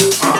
Uh-huh.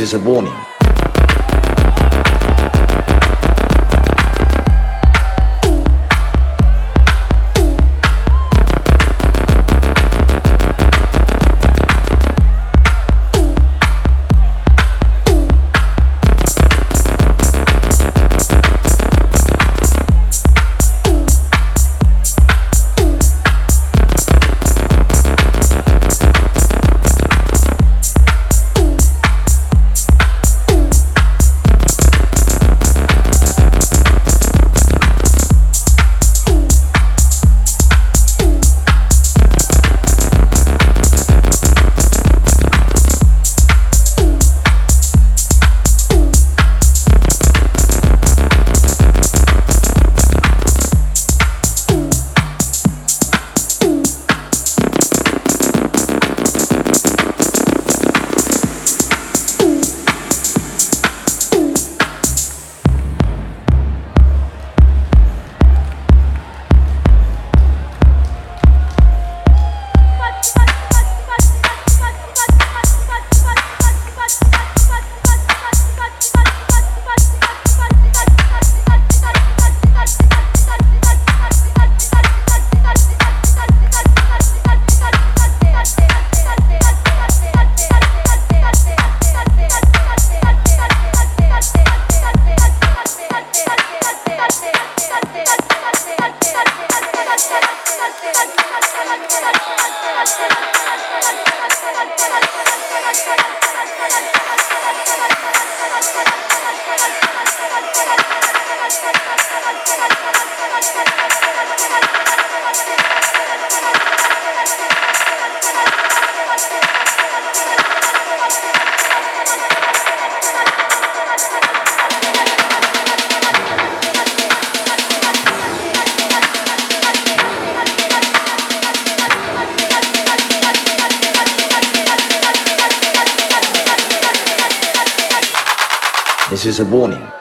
Is a warning. This is a warning.